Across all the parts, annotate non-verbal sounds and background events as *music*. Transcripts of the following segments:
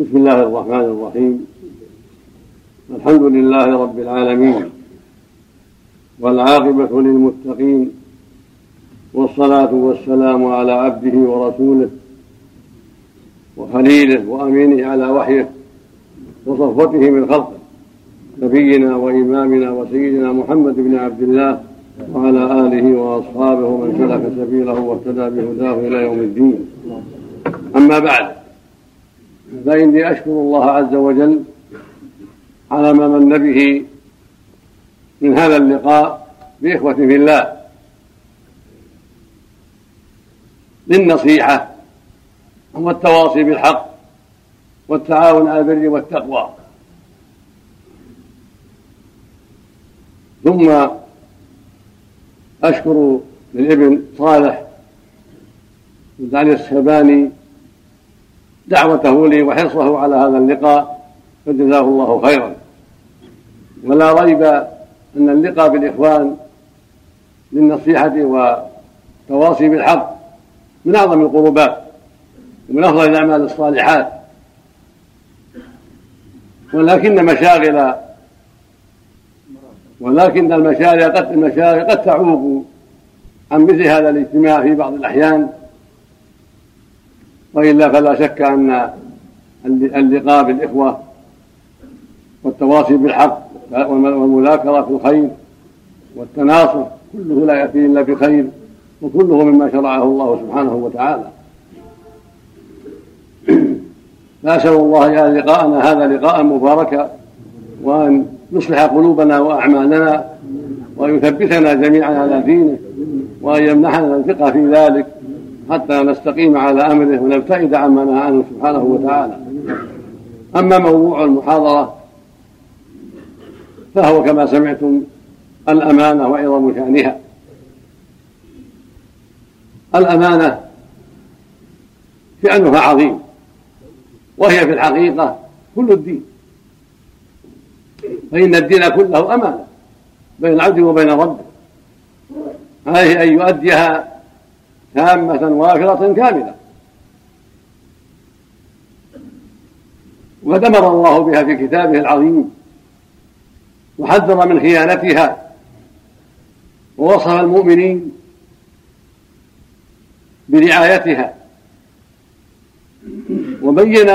بسم الله الرحمن الرحيم. الحمد لله رب العالمين والعاقبة للمتقين والصلاة والسلام على عبده ورسوله وخليله وأمينه على وحيه وصفوته من خلقه نبينا وإمامنا وسيدنا محمد بن عبد الله وعلى آله وأصحابه ومن سلك سبيله واهتدى بهداه إلى يوم الدين. أما بعد فإني أشكر الله عز وجل على ما من به من هذا اللقاء بإخوة في الله. للنصيحة والتواصي بالحق والتعاون على البر والتقوى. ثم أشكر للإبن صالح بن علي السباني دعوته لي وحرصه على هذا اللقاء فجزاه الله خيرا. ولا ريب أن اللقاء بالإخوان للنصيحة والتواصي بالحق من أعظم القربات ومن أفضل الأعمال الصالحات. ولكن مشاغل ولكن المشاغل قد المشاغل قد تعوق عن مثل هذا الاجتماع في بعض الأحيان. وإلا فلا شك أن اللقاء بالإخوة والتواصي بالحق والمذاكرة في الخير والتناصر كله لا يأتي إلا بخير وكله مما شرعه الله سبحانه وتعالى. *clears throat* فأسأل الله يا لقاءنا هذا لقاء مباركا وأن يصلح قلوبنا وأعمالنا وأن يثبتنا جميعا على دينه وأن يمنحنا الثقة في ذلك حتى نستقيم على أمره ونبتعد عما نهى عنه سبحانه وتعالى. أما موضوع المحاضرة فهو كما سمعتم الأمانة وعظم شأنها. الأمانة شأنها عظيم وهي في الحقيقة كل الدين. فإن الدين كله أمانة بين العبد وبين ربه. عليه أن يؤديها تامة وافرة كاملة. ودمر الله بها في كتابه العظيم. وحذر من خيانتها. ووصف المؤمنين برعايتها. وبين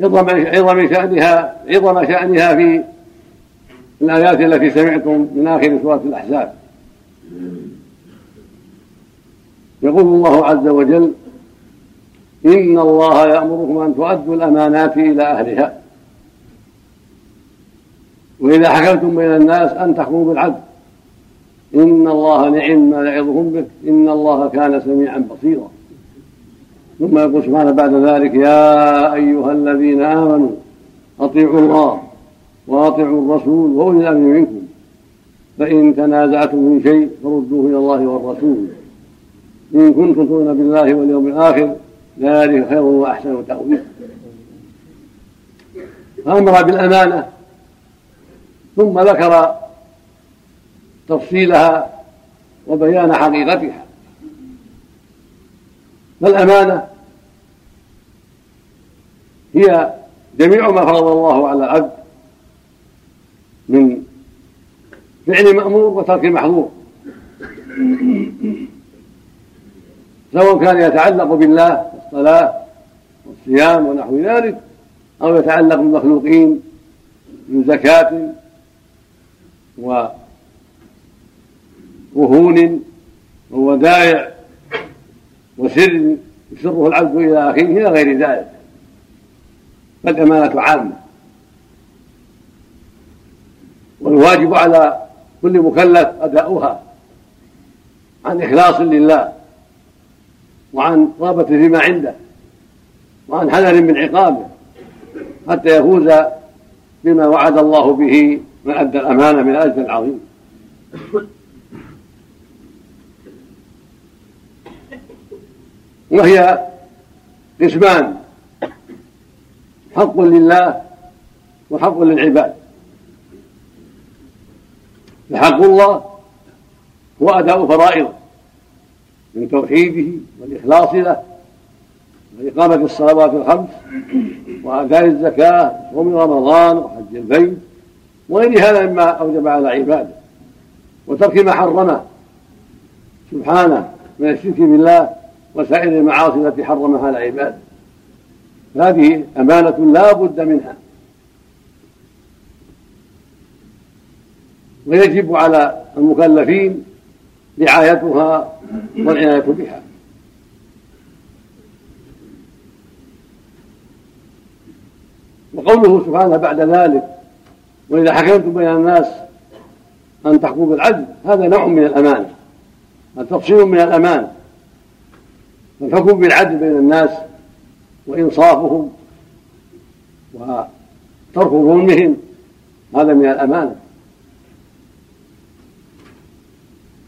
عظم عظم شأنها عظم شأنها في الآيات التي سمعتم من آخر سورة الأحزاب. يقول الله عز وجل إن الله يأمركم أن تؤدوا الأمانات إلى أهلها. وإذا حكمتم بين الناس أن تحكموا بالعدل. إن الله نعم ما يعظكم به. إن الله كان سميعا بصيرا. ثم يقول سبحانه بعد ذلك يا أيها الذين آمنوا أطيعوا الله وأطيعوا الرسول وأولي الأمر منكم. فإن تنازعتم في شيء فردوه إلى الله والرسول. إن كنتم تؤمنون بالله واليوم الآخر ذلك خير وأحسن تأويلا فأمر بالأمانة ثم ذكر تفصيلها وبيان حقيقتها. فالأمانة هي جميع ما فرض الله على العبد من فعل مأمور وترك محظور سواء كان يتعلق بالله الصلاة والصيام ونحو ذلك أو يتعلق بالمخلوقين من زكاة ووهون وودائع وسر يسره العبد إلى أخيه إلى غير ذلك. فالأمانة عامة. والواجب على كل مكلف أداؤها عن إخلاص لله. وعن رغبة فيما عنده وعن حذر من عقابه حتى يفوز بما وعد الله به من أدى الأمانة من الأجر العظيم. وهي قسمان حق لله وحق للعباد. فحق الله هو أداء فرائضه. من توحيده والإخلاص له وإقامة الصلوات الخمس وأداء الزكاة وصوم رمضان وحج البيت وغير هذا مما أوجب على عباده. وترك ما حرمه سبحانه من الشرك بالله وسائر المعاصي التي حرمها على عباده. هذه أمانة لا بد منها. ويجب على المكلفين رعايتها والعناية بها. وقوله سبحانه بعد ذلك وإذا حكمتم بين الناس أن تحكموا بالعدل هذا نوع من الأمانة التفصيل من الأمانة الحكم بالعدل بين الناس وإنصافهم وترك ظلمهم هذا من الأمانة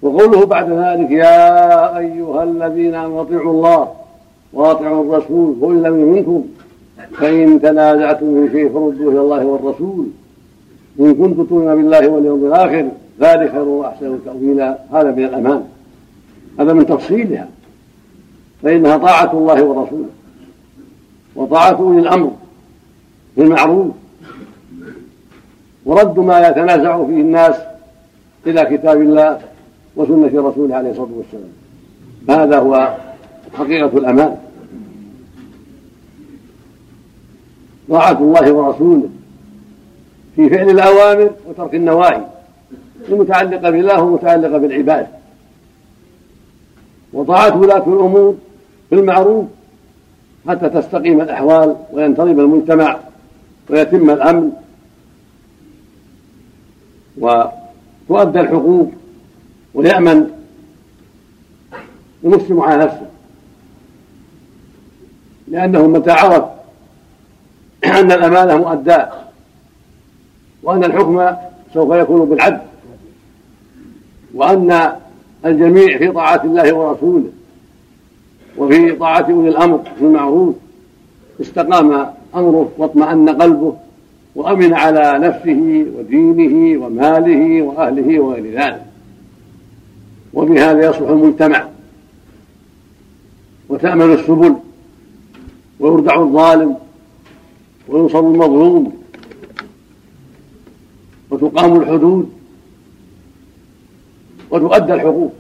وقوله بعد ذلك يا أيها الذين آمنوا أطيعوا الله وأطيعوا الرسول وإن لم منكم فإن تنازعتم في شيء فردوه إلى الله والرسول. إن كنتم تؤمنون بالله واليوم الآخر ذلك خير وأحسن تأويلا. هذا من الأمان. هذا من تفصيلها. فإنها طاعة الله ورسوله. وطاعة أولي الأمر بالمعروف. ورد ما يتنازع فيه الناس إلى كتاب الله. وسنة رسوله عليه الصلاة والسلام. هذا هو حقيقة الأمان. طاعة الله ورسوله في فعل الأوامر وترك النواهي المتعلقة بالله ومتعلقة بالعباد. وطاعة ولاة الأمور بالمعروف حتى تستقيم الأحوال وينتظم المجتمع ويتم الأمن. وتؤدى الحقوق ويأمن المسلم على نفسه. لأنه متى عرف أن الأمانة مؤداة وأن الحكم سوف يكون بالعدل وأن الجميع في طاعة الله ورسوله وفي طاعة أولي الأمر في المعروف. استقام أمره واطمأن قلبه وأمن على نفسه ودينه وماله وأهله وغير ذلك. وبهذا يصلح المجتمع. وتأمن السبل ويردع الظالم وينصر المظلوم وتقام الحدود وتؤدى الحقوق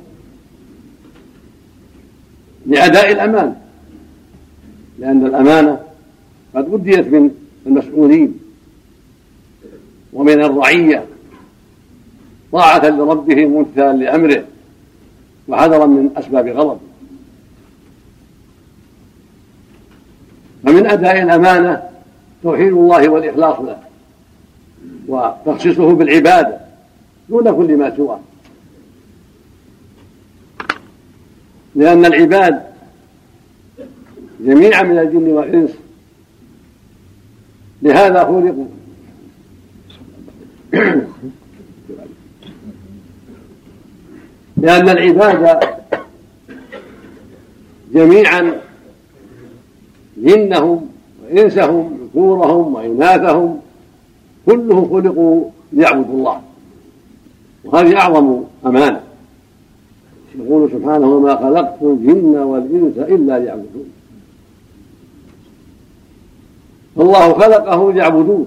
لأداء الأمان. لأن الأمانة قد أديت من المسؤولين ومن الرعية. طاعة لربهم وامتثالا لأمره. وحذرا من أسباب غضبه فمن أداء الأمانة توحيد الله والإخلاص له وتخصيصه بالعبادة دون كل ما سواه. لأن العباد جميعا من الجن والإنس لهذا خلقوا. لأن العباد جميعا جنهم وإنسهم ذكورهم وإناثهم كله خلقوا ليعبدوا الله. وهذه أعظم أمانة. يقول سبحانه وما خلقت الجن والإنس إلا ليعبدون. فالله خلقه ليعبدوه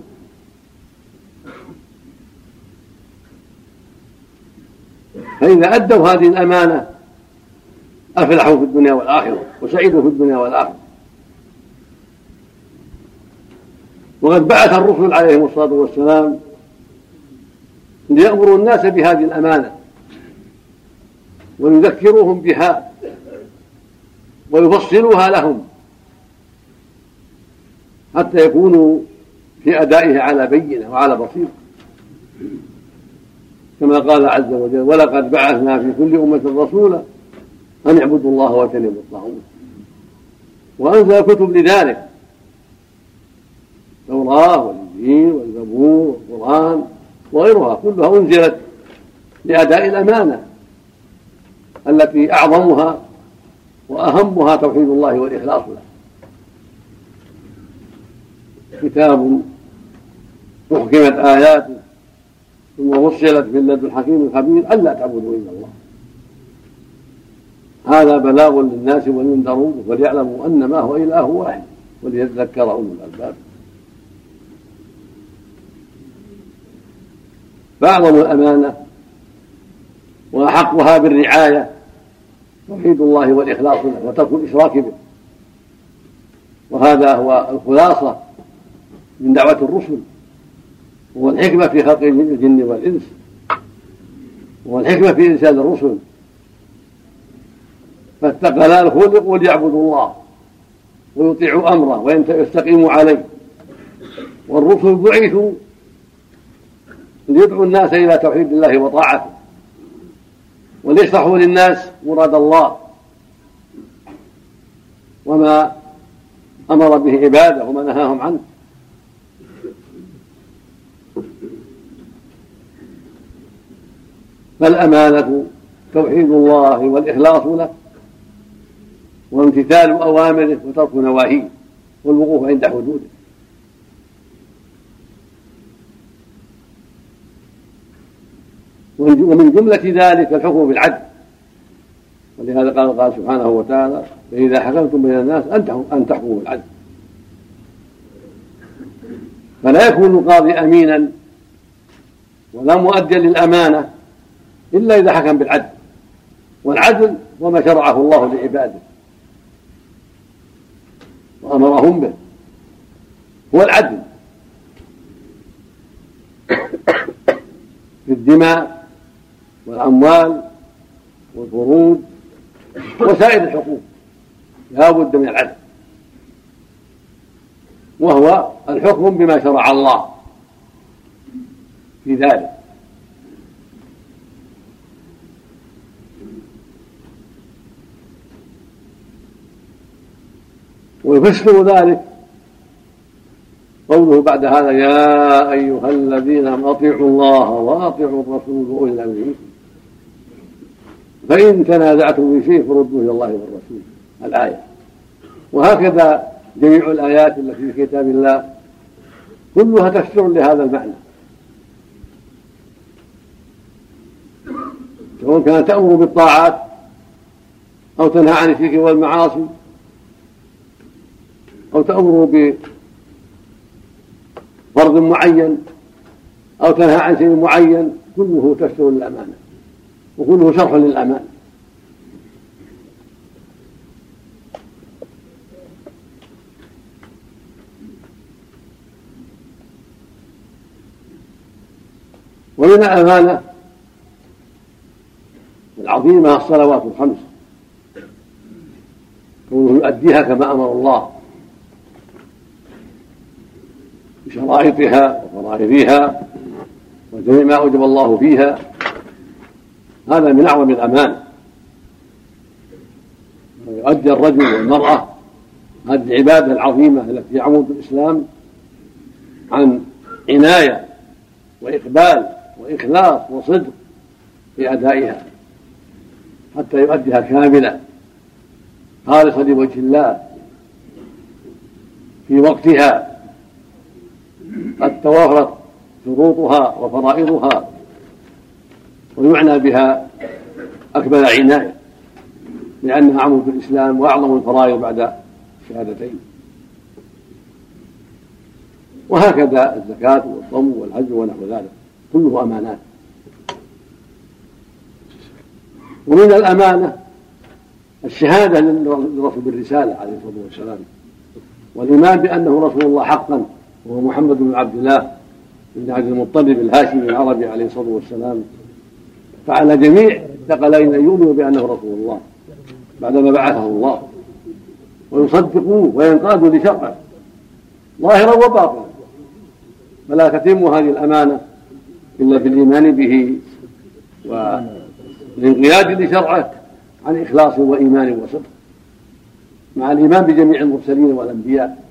فإذا أدوا هذه الأمانة أفلحوا في الدنيا والآخرة وسعدوا في الدنيا والآخرة. وقد بعث الرسل عليهم الصلاة والسلام ليأمروا الناس بهذه الأمانة ويذكروهم بها ويفصلوها لهم حتى يكونوا في أدائها على بينة وعلى بصيرة. كما قال عز وجل ولقد بعثنا في كل أمة رسولا أن اعبدوا الله واجتنبوا الطاغوت. وأنزل الكتب لذلك. التوراة والإنجيل والزبور والقرآن وغيرها كلها أنزلت لأداء الأمانة التي أعظمها وأهمها توحيد الله والإخلاص له. كتاب أحكمت آياته ثم وصلت لدن الحكيم الخبير ألا تعبدوا إلا الله. هذا بلاغ للناس ولينذروا وليعلموا أن ما هو إله واحد وليذكر أولو الألباب. فاعظم الأمانة وأحقها بالرعاية توحيد الله والإخلاص له وترك الإشراك به. وهذا هو الخلاصة من دعوة الرسل. هو الحكمه في خلق الجن والإنس. والحكمة في إنسان الرسل. فالثقلان خلقوا ليعبدوا الله ويطيعوا أمره ويستقيموا عليه. والرسل بعثوا ليدعوا الناس إلى توحيد الله وطاعته. وليشرحوا للناس مراد الله وما أمر به عباده وما نهاهم عنه. فالامانه توحيد الله والإخلاص له وامتثال أوامره وترك نواهيه والوقوف عند حدوده. ومن جملة ذلك الحكم بالعدل. ولهذا قال قال سبحانه وتعالى فإذا حكمتم بين الناس أن تحكموا بالعدل. فلا يكون القاضي أمينا ولا مؤديا للأمانة إلا إذا حكم بالعدل. والعدل هو ما شرعه الله لعباده. وأمرهم به. هو العدل. في الدماء والأموال والفروض وسائر الحقوق. لا بد من العدل. وهو الحكم بما شرع الله في ذلك. ويفسر ذلك. قوله بعد هذا يا أيها الذين أطيعوا الله وأطيعوا الرسول وأولي الأمر منكم. فإن تنازعتم في شيء فردوه إلى الله والرسول. الآية. وهكذا جميع الآيات التي في كتاب الله كلها تفسير لهذا المعنى. سواء كانت تأمر بالطاعات أو تنهى عن الشرك والمعاصي أو تأمر بفرض معين أو تنهى عن شيء معين كله تفسير للأمانة وكله شرح للأمان ومن الأمانة العظيمة الصلوات الخمس كونه يؤديها كما أمر الله. بشرائطها وفرائضها وجميع ما أوجب الله فيها. هذا من أعظم الأمان. ويؤدي الرجل والمرأة هذه العبادة العظيمة التي يعمد الإسلام عن عناية وإقبال وإخلاص وصدق في أدائها حتى يؤديها كاملة. خالصة لوجه الله في وقتها. قد توافرت شروطها وفرائضها ويعنى بها أكمل عناية لأنها عمود الإسلام وأعظم الفرائض بعد الشهادتين. وهكذا الزكاة والصوم والحج ونحو ذلك كله أمانات. ومن الأمانة الشهادة للرسول بالرسالة عليه الصلاة والسلام والإيمان بأنه رسول الله حقا. وهو محمد بن عبد الله بن عبد المطلب الهاشمي العربي عليه الصلاة والسلام. فعلى جميع الثقلين أن يؤمنوا بأنه رسول الله بعدما بعثه الله. ويصدقوه وينقادوا لشرعه. ظاهرا وباطنا. فلا تتم هذه الأمانة إلا بالإيمان به والانقياد لشرعه عن إخلاص وإيمان وصدق. مع الإيمان بجميع المرسلين والأنبياء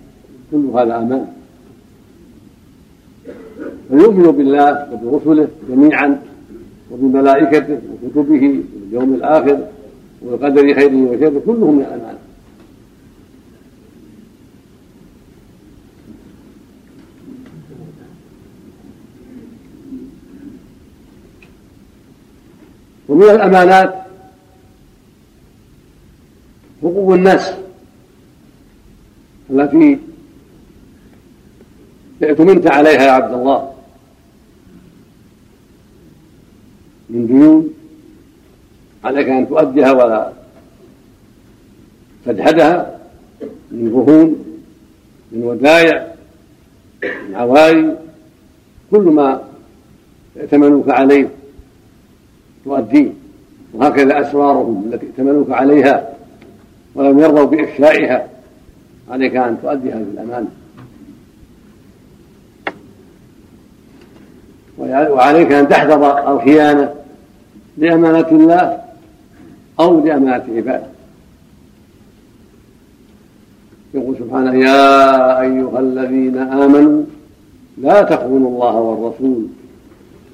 كل هذا أمان. فيؤمن بالله وبرسله جميعا وبملائكته وكتبه واليوم الآخر والقدر خيره وشره كله من الأمانة ومن الأمانات الناس التي ائتمنت عليها يا عبد الله. من ديون عليك أن تؤديها ولا تجحدها من رهون من ودايع من عواري كل ما ائتمنوك عليه تؤديه وهكذا أسرارهم التي ائتمنوك عليها ولم يرضوا بإفشائها عليك أن تؤديها بالأمانة وعليك أن تحذر الخيانة لأمانة الله أو لأمانة عباده. يقول سبحانه يا أيها الذين آمنوا لا تخونوا الله والرسول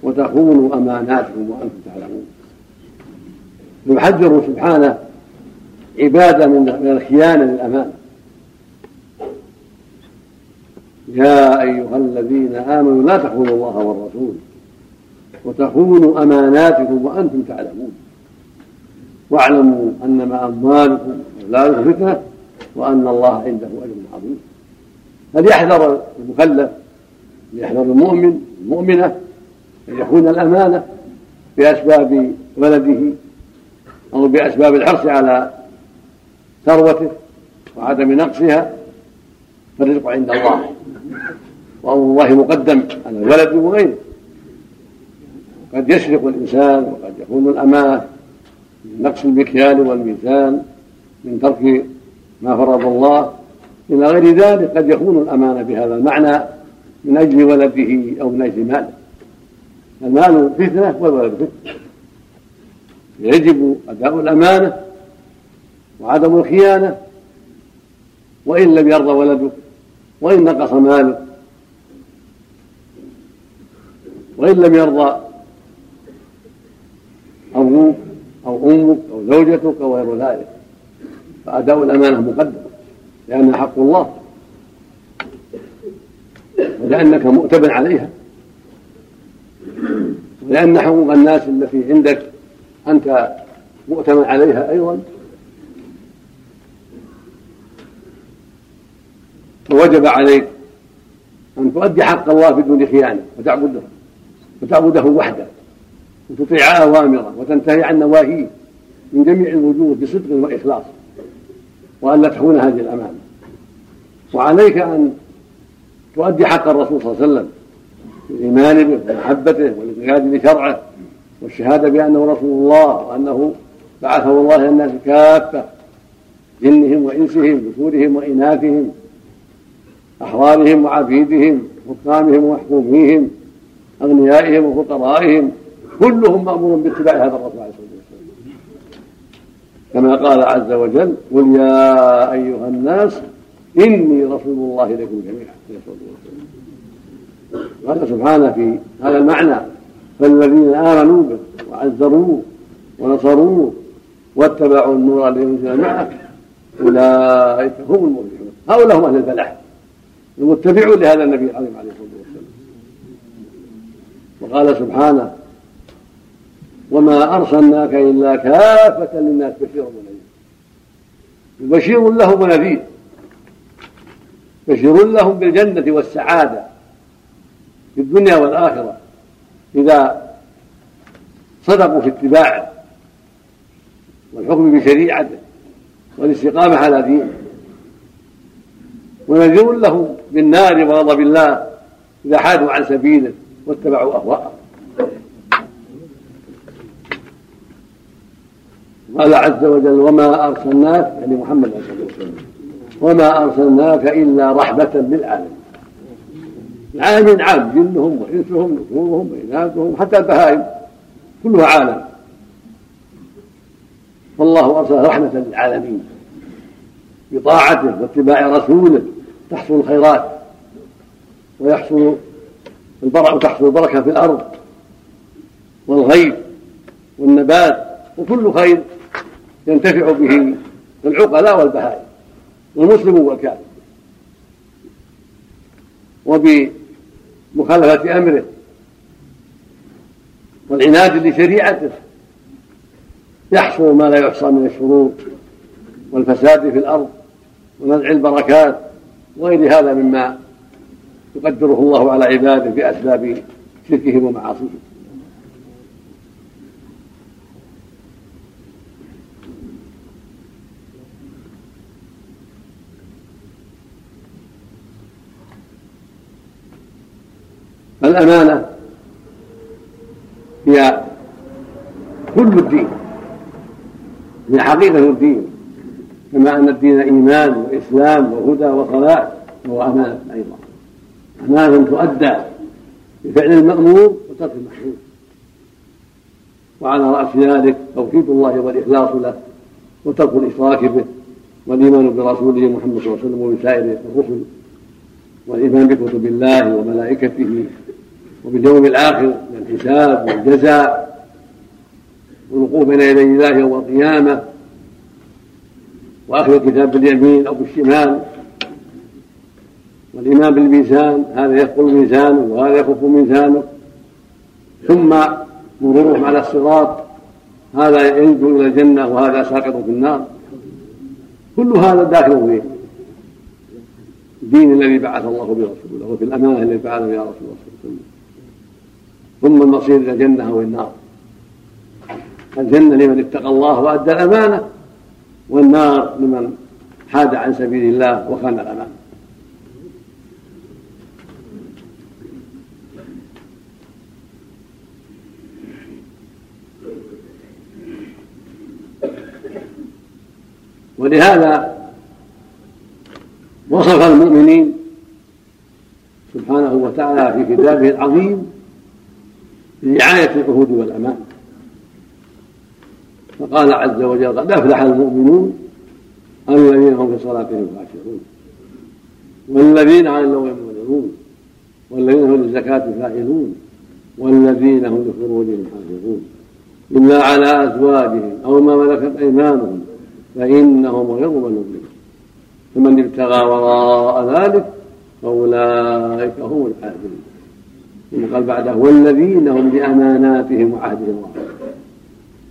وتخونوا أماناتكم وأنتم تعلمون. يحذر سبحانه عباده من الخيانة للأمانة. يا أيها الذين آمنوا لا تخونوا الله والرسول وتخونوا أماناتكم وأنتم تعلمون. واعلموا أنما أموالكم وأولادكم فتنة وأن الله عنده أجر عظيم. فليحذر المكلف ليحذر المؤمن؟ المؤمنة؟ أن يخون الأمانة بأسباب ولده أو بأسباب الحرص على ثروته وعدم نقصها؟ فالرزق عند الله. وأمر الله مقدم على الولد وغيره. قد يسرق الإنسان وقد يخون الأمانة من نقص المكيال والميزان من ترك ما فرض الله. إلى غير ذلك قد يخون الأمانة بهذا المعنى من أجل ولده أو من أجل ماله. المال فتنة والولد فتنة. يجب أداء الأمانة وعدم الخيانة. وإن لم يرضى ولدك وإن نقص مالك. وإن لم يرضى أبوك أو أمك أو زوجتك أو غير ذلك. فأداء الأمانة مقدم لأنها حق الله. ولأنك مؤتمن عليها. ولأن حقوق الناس التي عندك أنت مؤتمن عليها أيضا. فوجب عليك أن تؤدي حق الله بدون خيانة وتعبده وتعبده وحده. وتطيع أوامره وتنتهي عن نواهيه من جميع الوجوه بصدق وإخلاص. وأن لا تخون هذه الأمانة. وعليك أن تؤدي حق الرسول صلى الله عليه وسلم بالإيمان به ومحبته والانقياد لشرعه والشهادة بأنه رسول الله وأنه بعثه الله الناس كافة جنهم وإنسهم ذكورهم وإناثهم أحرارهم وعبيدهم حكامهم ومحكوميهم أغنيائهم وفقرائهم كلهم مأمور باتباع هذا الرسول عليه الصلاة والسلام. كما قال عز وجل قل يا أيها الناس إني رسول الله إليكم جميعا. قال سبحانه في هذا المعنى. فالذين آمنوا به وعزروه ونصروه واتبعوا النور الذي أنزل معه أولئك هم المفلحون. هؤلاء هم أهل الفلاح. المتبعون لهذا النبي العظيم عليه الصلاة والسلام. وقال سبحانه وما أرسلناك إلا كافة للناس بشيرا ونذيرا بشير لهم ونذير. بشير لهم بالجنة والسعادة في الدنيا والآخرة. إذا صدقوا في اتباعه والحكم بشريعته والاستقامة على دينه. ونذير لهم بالنار وغضب الله إذا حادوا عن سبيله واتبعوا أهواءهم. قال عز وجل وما أرسلناك يعني محمد صلى الله عليه وسلم وما أرسلناك إلا رحمة للعالمين. العالمين عام جنهم وإنسهم ذكورهم وإناثهم حتى البهائم كلها عالم. فالله أرسل رحمة للعالمين بطاعته واتباع رسوله تحصل الخيرات ويحصل البرع وتحصل البركة في الأرض والغيث والنبات وكل خير. ينتفع به العقلاء والبهائم والمسلم والكافر. وبمخالفة أمره والعناد لشريعته يحصل ما لا يحصى من الشرور والفساد في الأرض ونزع البركات وغير هذا مما يقدره الله على عباده بأسباب شركهم ومعاصيهم. الأمانة هي كل الدين هي حقيقة الدين كما أن الدين إيمان وإسلام وهدى وصلاة فهو أمانة أيضا. أمانة تؤدى بفعل المأمور وترك المحظور وعلى رأس ذلك توحيد الله والإخلاص له وترك الإشراك به والإيمان برسوله محمد صلى الله عليه وسلم وبسائر الرسل والإيمان بكتب الله وملائكته وباليوم الآخر من الحساب والجزاء والوقوف بين يدي الله يوم القيامة وأخذ الكتاب باليمين أو بالشمال والإيمان بالميزان هذا يثقل ميزانه وهذا يخف ميزانه. ثم مرورهم على الصراط هذا ينجو إلى الجنة وهذا ساقط في النار. كل هذا داخل في الدين الذي بعث الله برسوله وفي الأمانة التي فعلها يا رسول الله صلى الله عليه وسلم. ثم المصير إلى الجنة أو النار. الجنة لمن اتقى الله وأدى الأمانة والنار لمن حاد عن سبيل الله وخان الأمانة. ولهذا وصف المؤمنين سبحانه وتعالى في كتابه العظيم برعاية العهود والأمان. فقال عز وجل قد أفلح المؤمنون الذين هم في صلاتهم خاشعون والذين عن اللغو معرضون والذين هم للزكاة فاعلون والذين هم لفروجهم حافظون. إلا على أزواجهم أو ما ملكت أيمانهم فإنهم غير ملومين. فمن ابتغى وراء ذلك فأولئك هم الحافظون ثم قال بعده والذين هم لأماناتهم وعهدهم راعون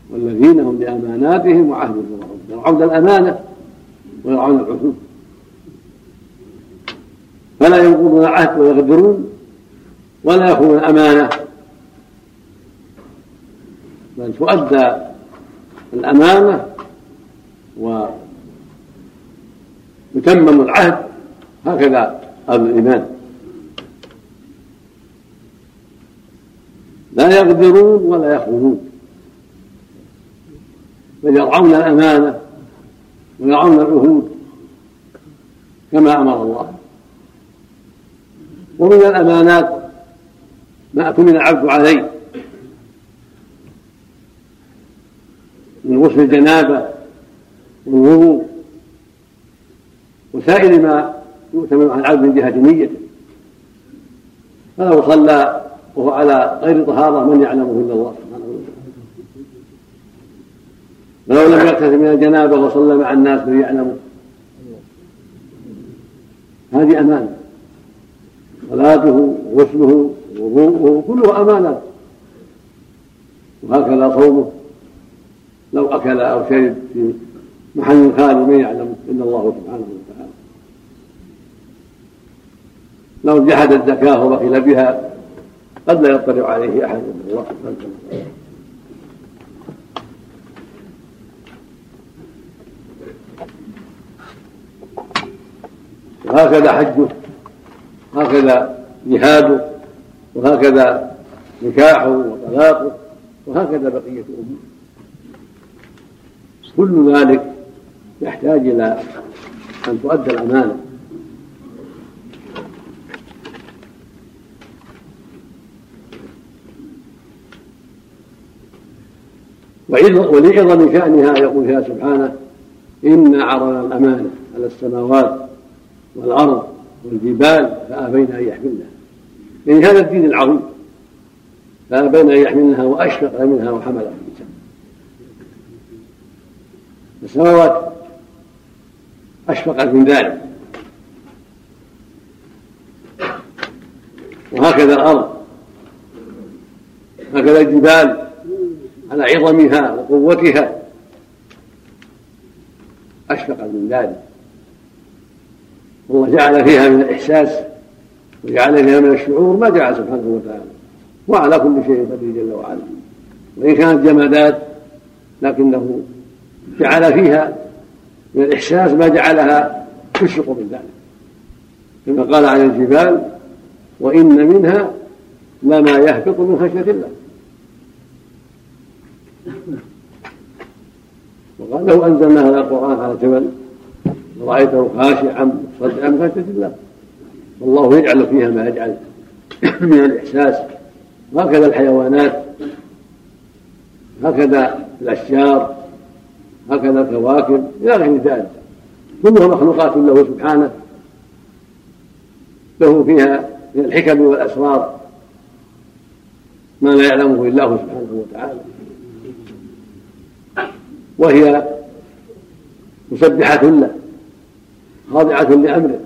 والذين هم لأماناتهم وعهدهم راعون يرعون الأمانة ويرعون العهود فلا ينقضون العهد ويغدرون ولا يخونون الأمانة. بل تؤدى الأمانة ويتمم العهد. هكذا أهل الإيمان. لا يغدرون ولا يخونون بل يرعون الأمانة ويرعون العهود كما أمر الله. ومن الأمانات ما أتمن العبد عليه. من غسل الجنابة والوضوء وسائر ما يؤتمن على العبد من جهة نيته. فلو صلى وهو على غير طهارة من يعلمه إلا الله سبحانه وتعالى. ولو لم يغتسل من الجنابة وصلى مع الناس من يعلمه. هذه أمانة صلاته وغسله وضوءه كله أمانة. وهكذا صومه. لو أكل أو شرب في محل خالي من يعلم إلا الله سبحانه وتعالى. لو جحد الزكاة وبخل بها قد لا يطلع عليه أحد من الله وهكذا حجه هكذا جهاده وهكذا نكاحه وطلاقه وهكذا بقية أموره كل ذلك يحتاج إلى أن تؤدى الأمانة. ولعظم شأنها يقول فيها سبحانه إنا عرضنا الأمانة على السماوات والأرض والجبال فأبين أن يحملنها. يعني هذا الدين العظيم. فأبين أن يحملنها وأشفق منها وحملها. الإنسان السماوات أشفقت من ذلك. وهكذا الأرض. هكذا الجبال. على عظمها وقوتها. أشفق من ذلك. والله جعل فيها من الإحساس وجعل فيها من الشعور ما جعل سبحانه وتعالى. وعلى كل شيء قدير جل وعلا. وإن كانت جمادات لكنه جعل فيها من الإحساس ما جعلها تشفق من ذلك. كما قال عن الجبال وإن منها لما يهبط من خشية الله. لو أنزلنا هذا القرآن على جبل ورأيته خاشعا مصدعا خشية الله والله يجعل فيها ما يجعل من الإحساس. وهكذا الحيوانات هكذا الأشجار هكذا الكواكب إلى غير ذلك. كلها مخلوقات له سبحانه. له فيها من الحكم والأسرار ما لا يعلمه إلا هو سبحانه وتعالى. وهي مسبحة خاضعة لأمره.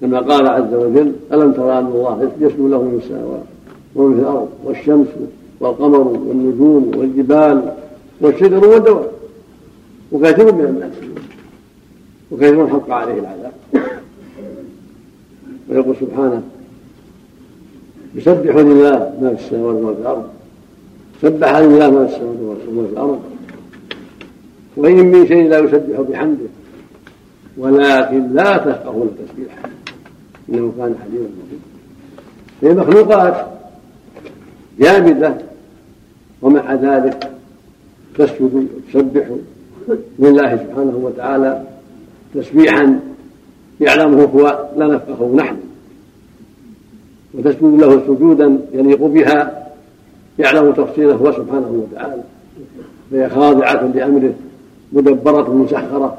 كما قال عز وجل ألم ترى أن الله يسجد له من السماوات ومن في الأرض والشمس والقمر والنجوم والجبال والشجر والدواب؟ وكثير من الناس وكثير حق عليه العذاب. ويقول سبحانه يسبح لله ما في السماوات وما في الأرض. سبح لله ما في السماوات وما في الأرض. وإن من شيء لا يسبح بحمده ولكن لا تفقهون التسبيح إنه كان حليما بصيرا هي مخلوقات جامدة ومع ذلك تسجد وتسبح لله سبحانه وتعالى تسبيحا يعلمه هو لا نفقهه نحن. وتسجد له سجودا يليق بها يعلم تفصيله هو سبحانه وتعالى. فهي خاضعة لأمره. مدبرة مسخرة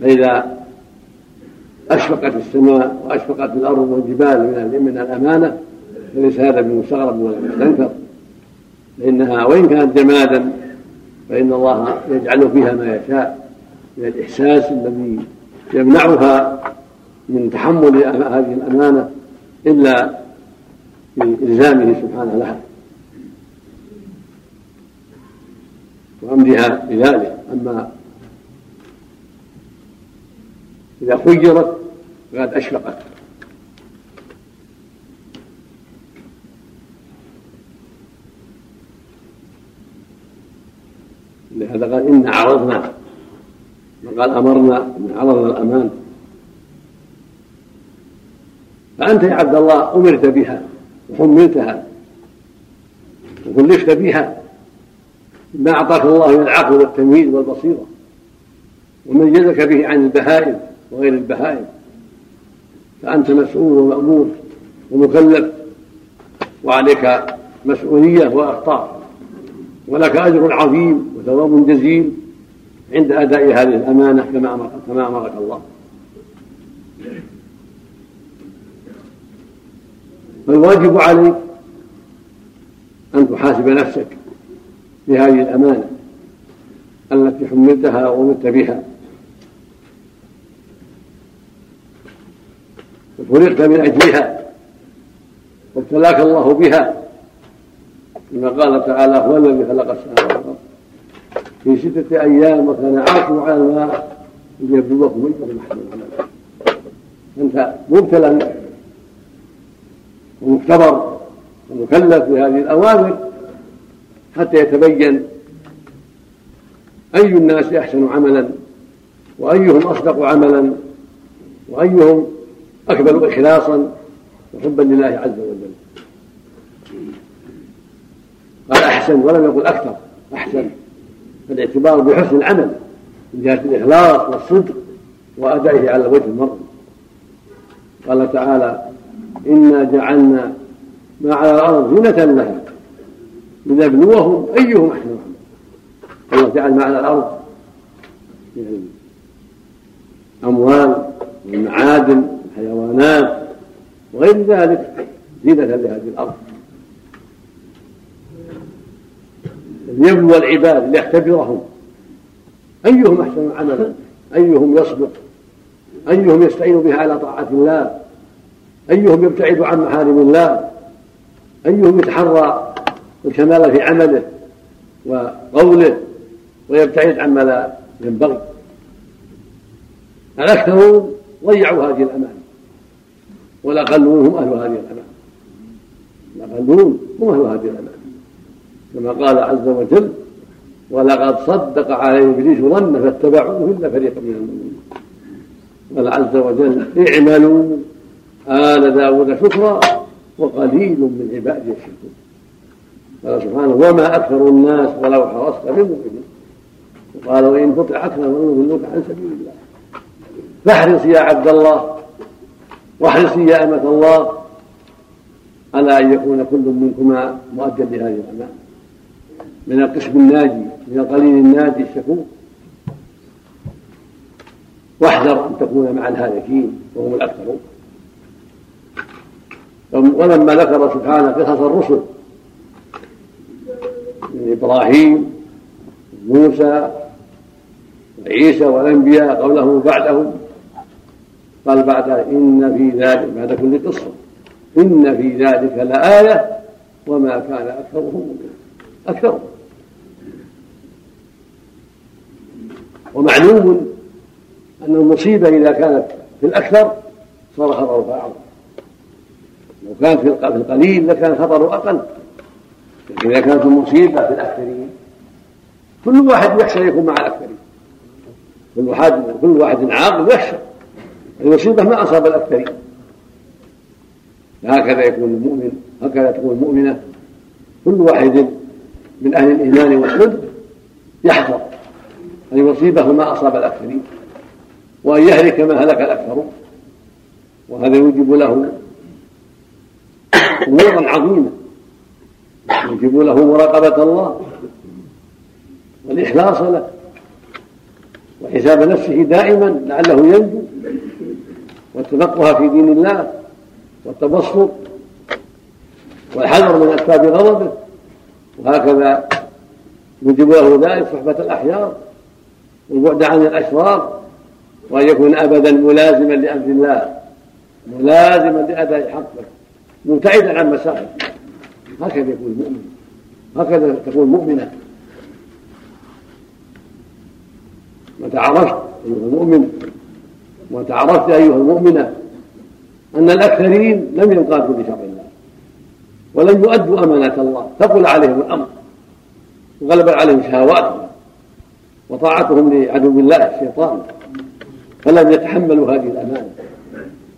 فإذا أشفقت السماء وأشفقت الأرض والجبال من الأمانة فليس هذا بمستغرب ولا مستنكر فإنها وإن كانت جمادا فإن الله يجعل فيها ما يشاء من الإحساس الذي يمنعها من تحمل هذه الأمانة إلا بإلزامه سبحانه لها وأمرها بذلك. أما إذا خيرت فقد أشفقت. لهذا قال إن عرضنا. وقال أمرنا إن عرضنا الأمان. فأنت يا عبد الله أمرت بها وحملتها وكلفت بها. ما أعطاك الله من العقل والتمييز والبصيرة وميزك به عن البهائم وغير البهائم. فأنت مسؤول ومأمور ومكلف وعليك مسؤولية وأخطاء ولك أجر عظيم وثواب جزيل عند أداء هذه الأمانة كما أمرك كما أمرك الله. فالواجب عليك أن تحاسب نفسك بهذه الأمانة التي حملتها ومت بها. وخلقت من أجلها وابتلاك الله بها. كما قال تعالى هو الذي خلق السماوات والأرض. في ستة أيام وكان عرشه على الماء ليبلوكم أيكم أحسن أنت مبتلى ومختبر ومكلف بهذه الأوامر. حتى يتبين أي الناس أحسن عملا وأيهم أصدق عملا وأيهم أكمل إخلاصا وحبا لله عز وجل. قال أحسن ولم يقل أكثر أحسن. فالاعتبار بحسن العمل من جهة الإخلاص والصدق وأدائه على وجه المرء. قال تعالى إنا جعلنا ما على الأرض زينة لها لنبلوهم أيهم أحسن. عملا الله جعل ما على الأرض. من الأموال والمعادن والحيوانات وغير ذلك زينة لهذه الأرض. ليبلو العباد ليختبرهم أيهم أحسن عملا؟ أيهم يصدق؟ أيهم يستعين بها على طاعة الله؟ أيهم يبتعد عن محارم الله؟ أيهم يتحرى الكمال في عمله وقوله ويبتعد عما لا ينبغي. الأكثرون ضيعوا هذه الأمانة. والأقلون هم أهل هذه الأمانة. الأقلون هم أهل هذه الأمانة. كما قال عز وجل ولقد صدق عليه إبليس ظن فاتبعوه إلا فريقا من المؤمنين. قال عز وجل اعملوا آل داود شكرا وقليل من عبادي الشكور. قال سبحانه وما أكثر الناس ولو حرصت بمؤمنين وقال وإن تطع أكثر من يضلوك عن سبيل الله. فاحرص يا عبد الله واحرصي يا أمة الله على أن يكون كل منكما مؤديا لهذه الأمانة من القسم الناجي من القليل الناجي الشكور. واحذر أن تكون مع الهالكين وهم الأكثرون. ولما ذكر سبحانه قصص الرسل من إبراهيم موسى وعيسى والأنبياء قبله بعدهم قال بعد إن في ذلك بعد كل قصة إن في ذلك لآية وما كان أكثرهم أكثرهم. ومعلوم أن المصيبة إذا كانت في الأكثر صار خطرها أعظم لو كانت في القليل لكان خطره أقل. إذا كانت المصيبة في الأكثرين كل واحد يخشى أن يكون مع الأكثرين كل واحد كل واحد عاقل يخشى المصيبة ما أصاب الأكثرين هكذا يكون المؤمن هكذا تكون المؤمنة. كل واحد من أهل الإيمان والصدق يحذر. أن يصيبه ما أصاب الأكثرين وأن يهلك ما هلك الأكثرون. وهذا يوجب له أمورا عظيمة. يوجب له مراقبة الله. والإخلاص له. وحساب نفسه دائما لعله ينجو. والتفقه في دين الله. والتبسط والحذر من أسباب غضبه. وهكذا يوجب له ذلك صحبة الأحيار والبعد عن الأشرار. وأن يكون أبدا ملازما لأمر الله. ملازما لأداء حقه. مبتعدا عن مسائل. هكذا يكون المؤمن. هكذا تكون مؤمنة. متى عرفت أيها المؤمن ومتى عرفت أيها المؤمنة أن الأكثرين لم ينقادوا لشرع الله ولم يؤدوا أمانة الله. ثقل عليهم الأمر وغلب عليهم شهواتهم وطاعتهم لعدو الله الشيطان. فلم يتحملوا هذه الأمانة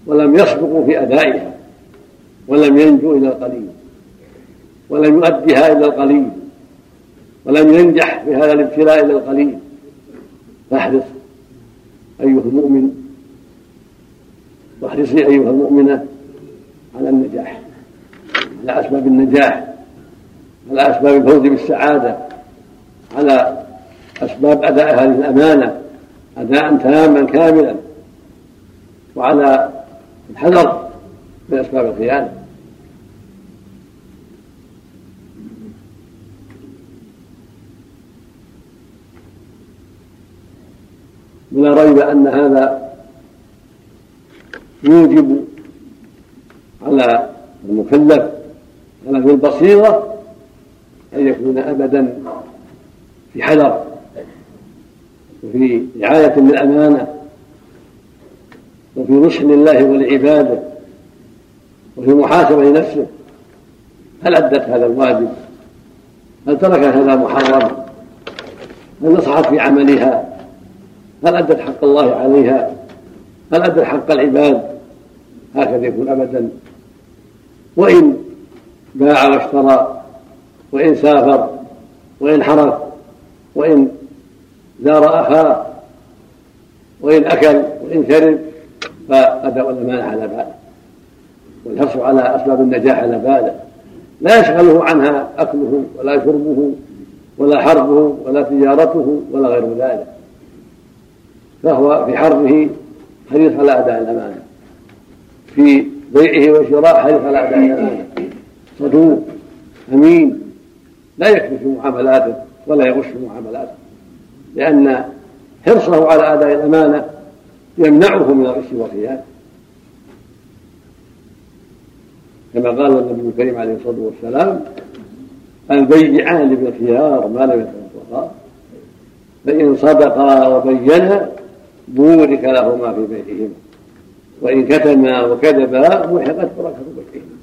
ولم يصدقوا في أدائها ولم ينجوا إلى القليل. ولم يؤدها إلى القليل ولم ينجح في هذا الابتلاء إلى القليل. فاحرص أيها المؤمن واحرصي أيها المؤمنة على النجاح. على أسباب النجاح على أسباب الفوز بالسعادة على أسباب أداء هذه الأمانة أداء تاما كاملا وعلى الحذر من أسباب الخيانة. ولا ريب أن هذا يوجب على المكلف على ذي البصيرة أن يكون أبدا في حذر وفي رعاية للأمانة وفي نصح لله ولعباده وفي محاسبة لنفسه هل أدت هذا الواجب؟ هل تركت هذا المحرم؟ هل نصحت في عملها؟ هل أدت حق الله عليها؟ هل أدت حق العباد؟ هكذا يكون أبدا وإن باع واشترى وإن سافر وإن حرف وإن زار أخاه وإن أكل وإن شرب فأداء الأمانة على باله والحرص على أسباب النجاح على باله لا يشغله عنها أكله ولا شربه ولا حربه ولا تجارته ولا غير ذلك فهو في حربه حريص على أداء الأمانة. في بيعه وشراء حريص على أداء الأمانة. صدوق أمين. لا يكذب في معاملاته ولا يغش في معاملاته لأن حرصه على أداء الأمانة يمنعه من الغش والخيانة. كما قال النبي الكريم عليه الصلاة والسلام البيعان بالخيار ما لم يتفرقا فإن صدقا وبينا بورك لهما في بيتهما وإن كتما وكذبا محقت بركة بيتهما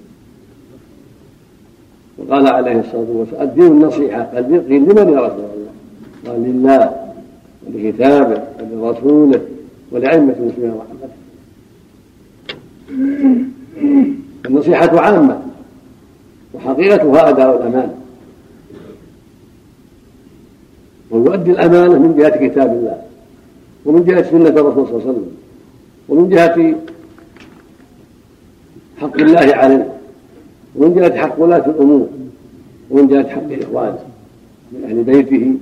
وقال عليه الصلاة والسلام الدين النصيحة. قيل لمن يا رسول الله؟ قال لله ولكتابه ولرسوله ولأئمة المسلمين ورحمته. النصيحة عامة وحقيقتها أداء الأمانة ويؤدي الأمانة من جهة كتاب الله. ومن جهة سنة الرسول صلى الله عليه وسلم ومن جهة حق الله عليه ومن جهة حق ولاة الأمور ومن جهة حق إخوانه من أهل بيته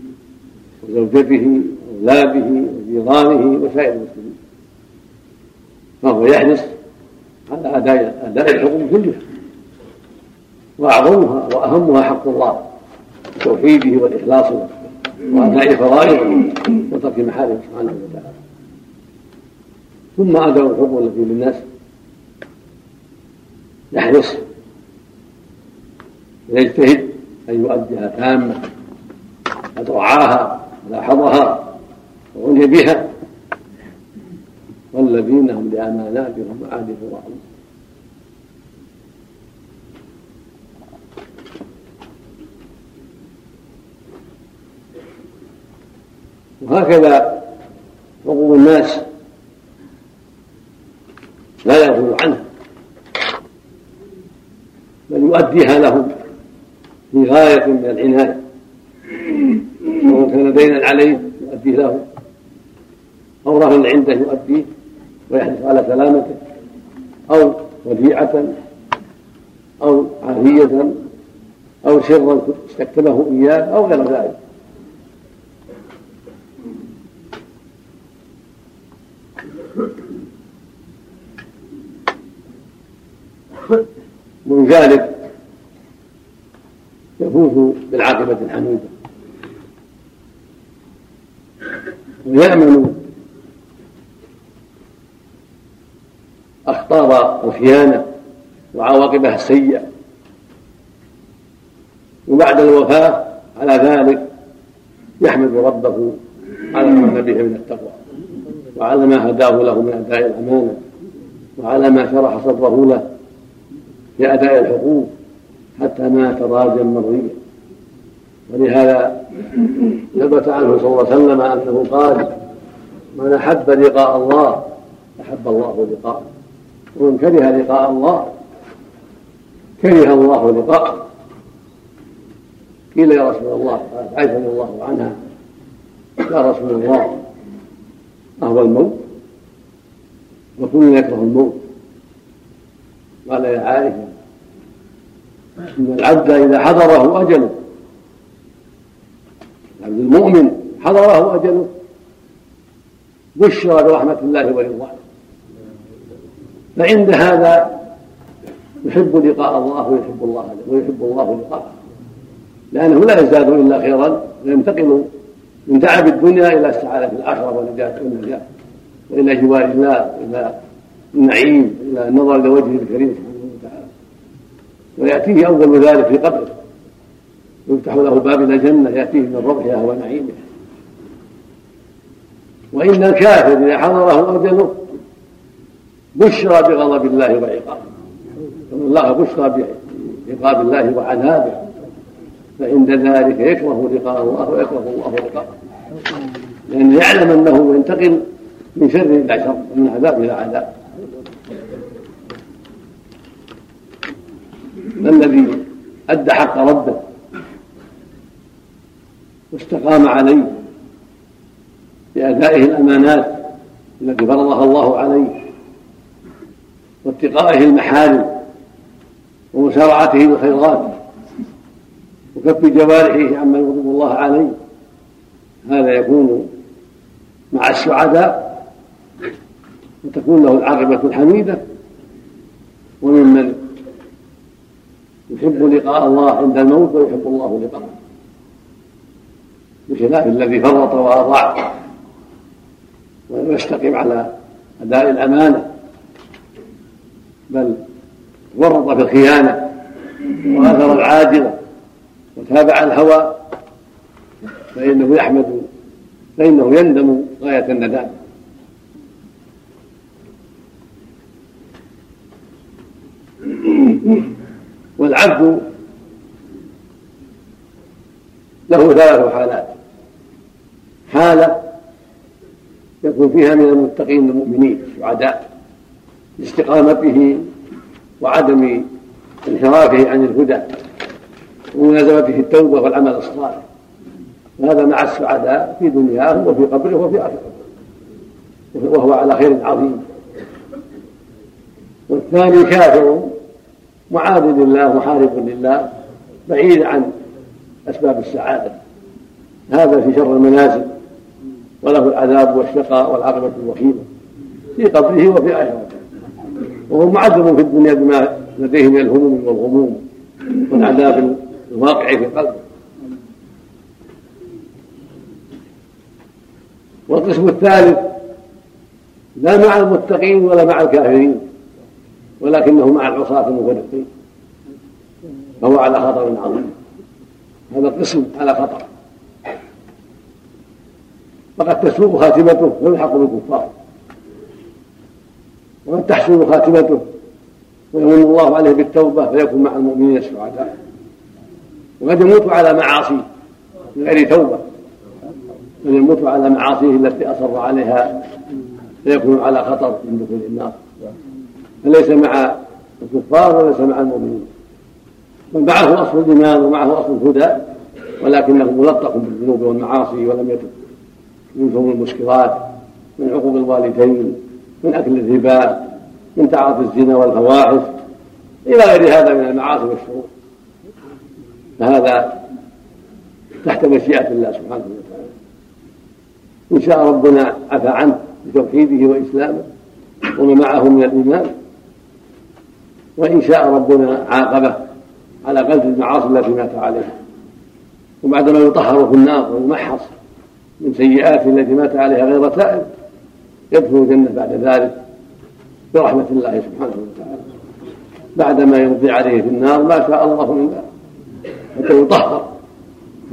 وزوجته وأولاده وجيرانه وسائر المسلمين. فهو يحرص على أداء أداء الحقوق كلها وأعظمها وأهمها حق الله توحيده والإخلاص له وأداء فرائضه وترك محارمه سبحانه وتعالى. ثم أداء الحقوق التي للناس. يحرص ويجتهد أن يؤديها تامة قد رعاها ولاحظها وعني بها. والذين هم لأماناتهم وعهدهم راعون وهكذا حقوق الناس لا يغفل عنها بل يؤديها لهم في غاية من العناية ومن كان دينا عليه يؤديه له أو رهن عنده يؤديه ويحرص على سلامته أو وديعة أو عافية أو سرا استكتبه إياه أو غير ذلك. ذلك يفوز بالعاقبة الحميدة. ويأمن أخطار الخيانة وعواقبها السيئة. وبعد الوفاة على ذلك يحمد ربه على ما به من التقوى وعلى ما هداه له من أداء الأمانة وعلى ما شرح صدره له في أداء الحقوق حتى مات راجا مرضيا ولهذا ثبت عنه صلى الله عليه وسلم أنه قال من أحب لقاء الله أحب الله لقاءه. ومن كره لقاء الله كره الله لقاءه. قيل يا رسول الله قالت عائشة رضي الله عنها يا رسول الله أهو الموت وكل يكره الموت. قال يا عائشه إن العبد إذا حضره أجله. العبد المؤمن حضره أجله. بشر برحمة الله ورضوانه. فعند هذا يحب لقاء الله ويحب الله ويحب الله لقاءه. لأنه لا يزداد إلا خيرا وينتقل من تعب الدنيا إلى السعادة الآخرة والنجاة والنجاة. وإلى جوار الله إلى النعيم إلى النظر إلى وجهه الكريم سبحانه وتعالى. ويأتيه أول ذلك في قبره. يفتح له باب إلى الجنة يأتيه من روحها ونعيمها. وإن الكافر إذا حضره أجله بشرى بغضب الله وعقابه. الله بشرى بعقاب الله وعذابه. فعند ذلك يكره لقاء الله ويكره الله لقاءه لأنه يعلم أنه ينتقل من شر إلى شر ومن عذاب إلى عذاب. الذي أدى حق ربه واستقام عليه بأدائه الأمانات التي فرضها الله عليه واتقائه المحارم ومسارعته بالخيرات وكف جوارحه عما يغضب الله عليه هذا يكون مع السعداء وتكون له العاقبة الحميدة. وممن يحب لقاء الله عند الموت ويحب الله لقاءه. بخلاف الذي فرط وأضاع ولم يستقم على أداء الأمانة بل ورط في الخيانة وآثر العاجلة وتابع الهوى فإنه يحمد فإنه يندم غاية الندامة والعبد له ثلاث حالات. حالة يكون فيها من المتقين المؤمنين السعداء لاستقامته وعدم انحرافه عن الهدى وملازمته التوبة والعمل الصالح. وهذا مع السعداء في دنياه وفي قبره وفي آخرته. وهو على خير عظيم. والثاني كافر معاذ لله محارب لله بعيد عن أسباب السعادة. هذا في شر المنازل وله العذاب والشقاء والعاقبة الوخيمة في قبره وفي آخرته. وهو معذب في الدنيا بما لديه من الهموم والغموم والعذاب الواقع في قلبه. والقسم الثالث لا مع المتقين ولا مع الكافرين. ولكنه مع العصاة المفرطين فهو على خطر عظيم. هذا القسم على خطر. فقد تسوء خاتمته ويلحق بالكفار. وقد تحسن خاتمته ويمن الله عليه بالتوبة فيكون مع المؤمنين السعداء وقد يموت على معاصي من غير توبة. بل يموت على معاصيه التي أصر عليها فيكون على خطر من دخول النار. فليس مع الكفار وليس مع المؤمنين. بل معه أصل الإيمان ومعه أصل الهدى ولكنه ملطخ بالذنوب والمعاصي ولم يتب من فم المسكرات من عقوق الوالدين من أكل الربا من تعاطي الزنا والفواحش إلى غير هذا من المعاصي والشرور. فهذا تحت مشيئة الله سبحانه وتعالى. إن شاء ربنا عفى عنه بتوحيده وإسلامه وما معه من الإيمان. وإن شاء ربنا عاقبه على قلب المعاصي التي مات عليها. وبعدما يطهر في النار ويمحص من سيئاته التي مات عليها غير تائب يدخل الجنة بعد ذلك برحمة الله سبحانه وتعالى. بعدما يمضي عليه في النار ما شاء الله من ذلك. حتى يطهر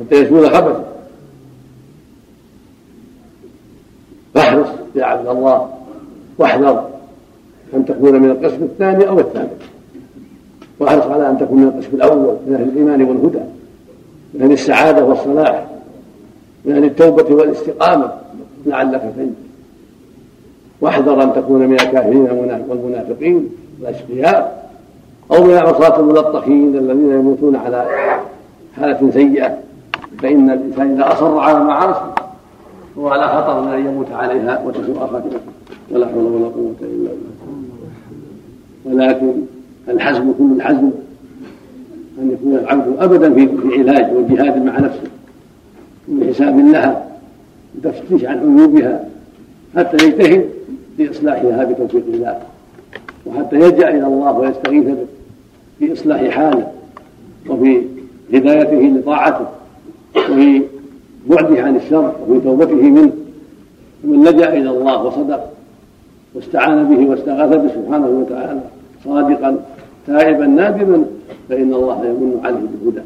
حتى يزول خبثه. فاحرص يا عبد الله واحذر أن تكون من القسم الثاني أو الثالث. واحرص على أن تكون من القسم الأول من أهل الإيمان والهدى من أهل السعادة والصلاح من أهل التوبة والاستقامة لعلك تنجو واحذر أن تكون من الكافرين والمنافقين والأشقياء أو من العصاة الملطخين الذين يموتون على حالة سيئة فإن الإنسان إذا أصر على المعاصي هو على خطر من أن يموت عليها وتسوء خاتمته ولا حول ولا قوة إلا بالله. ولكن الحزم كل الحزم أن يكون العبد أبدا في علاج وجهاد مع نفسه من حساب لها وتفتيش عن عيوبها حتى يجتهد في إصلاحها بتوفيق الله وحتى يلجأ إلى الله ويستغيث به في إصلاح حاله وفي هدايته لطاعته وفي بعده عن الشر وفي توبته منه. ومن لجأ إلى الله وصدق واستعان به واستغاث به سبحانه وتعالى صادقا تائبا نادما فإن الله يمن عليه بالهدى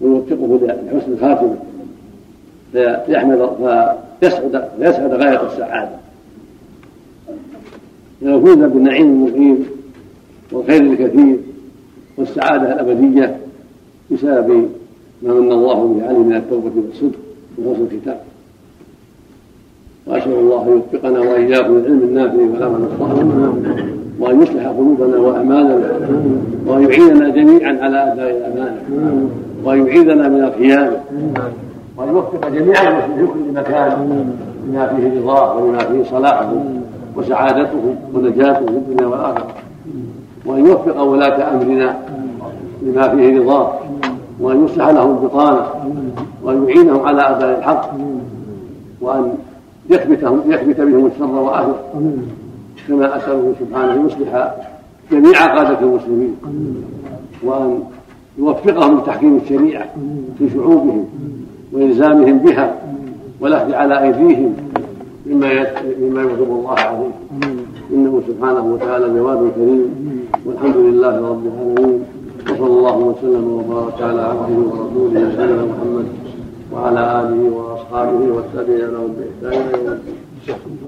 ويوفقه لحسن الخاتمة. فيحمد فيسعد فيسعد غاية السعادة. فيفوز بالنعيم المقيم والخير الكثير والسعادة الأبدية بسبب ما من الله به عليه من التوبة والصدق وحسن الختام وأسأل الله أن يوفقنا وإياكم للعلم النافع والعمل الصالح. وأن يصلح قلوبنا وأعمالنا وأن يعيننا جميعا على أداء الأمانة وأن يعيذنا من الخيانة وأن يوفق جميع المسلمين في كل مكان بما فيه رضاه وبما فيه صلاحه وسعادته ونجاته في الدنيا والآخرة. وأن يوفق ولاة أمرنا بما فيه رضاه وأن يصلح لهم البطانة وأن يعينهم على أداء الحق وأن يكبت بهم الشر وأهله. كما أسأله سبحانه أن يصلح جميع قادة المسلمين وأن يوفقهم لتحكيم الشريعة في شعوبهم وإلزامهم بها والأخذ على أيديهم مما مما يغضب الله عليه إنه سبحانه وتعالى جواد كريم. والحمد لله رب العالمين. وصلى الله وسلم وبارك على عبده ورسوله سيدنا محمد وعلى آله وأصحابه والتابعين لهم بإحسان إلى يوم الدين.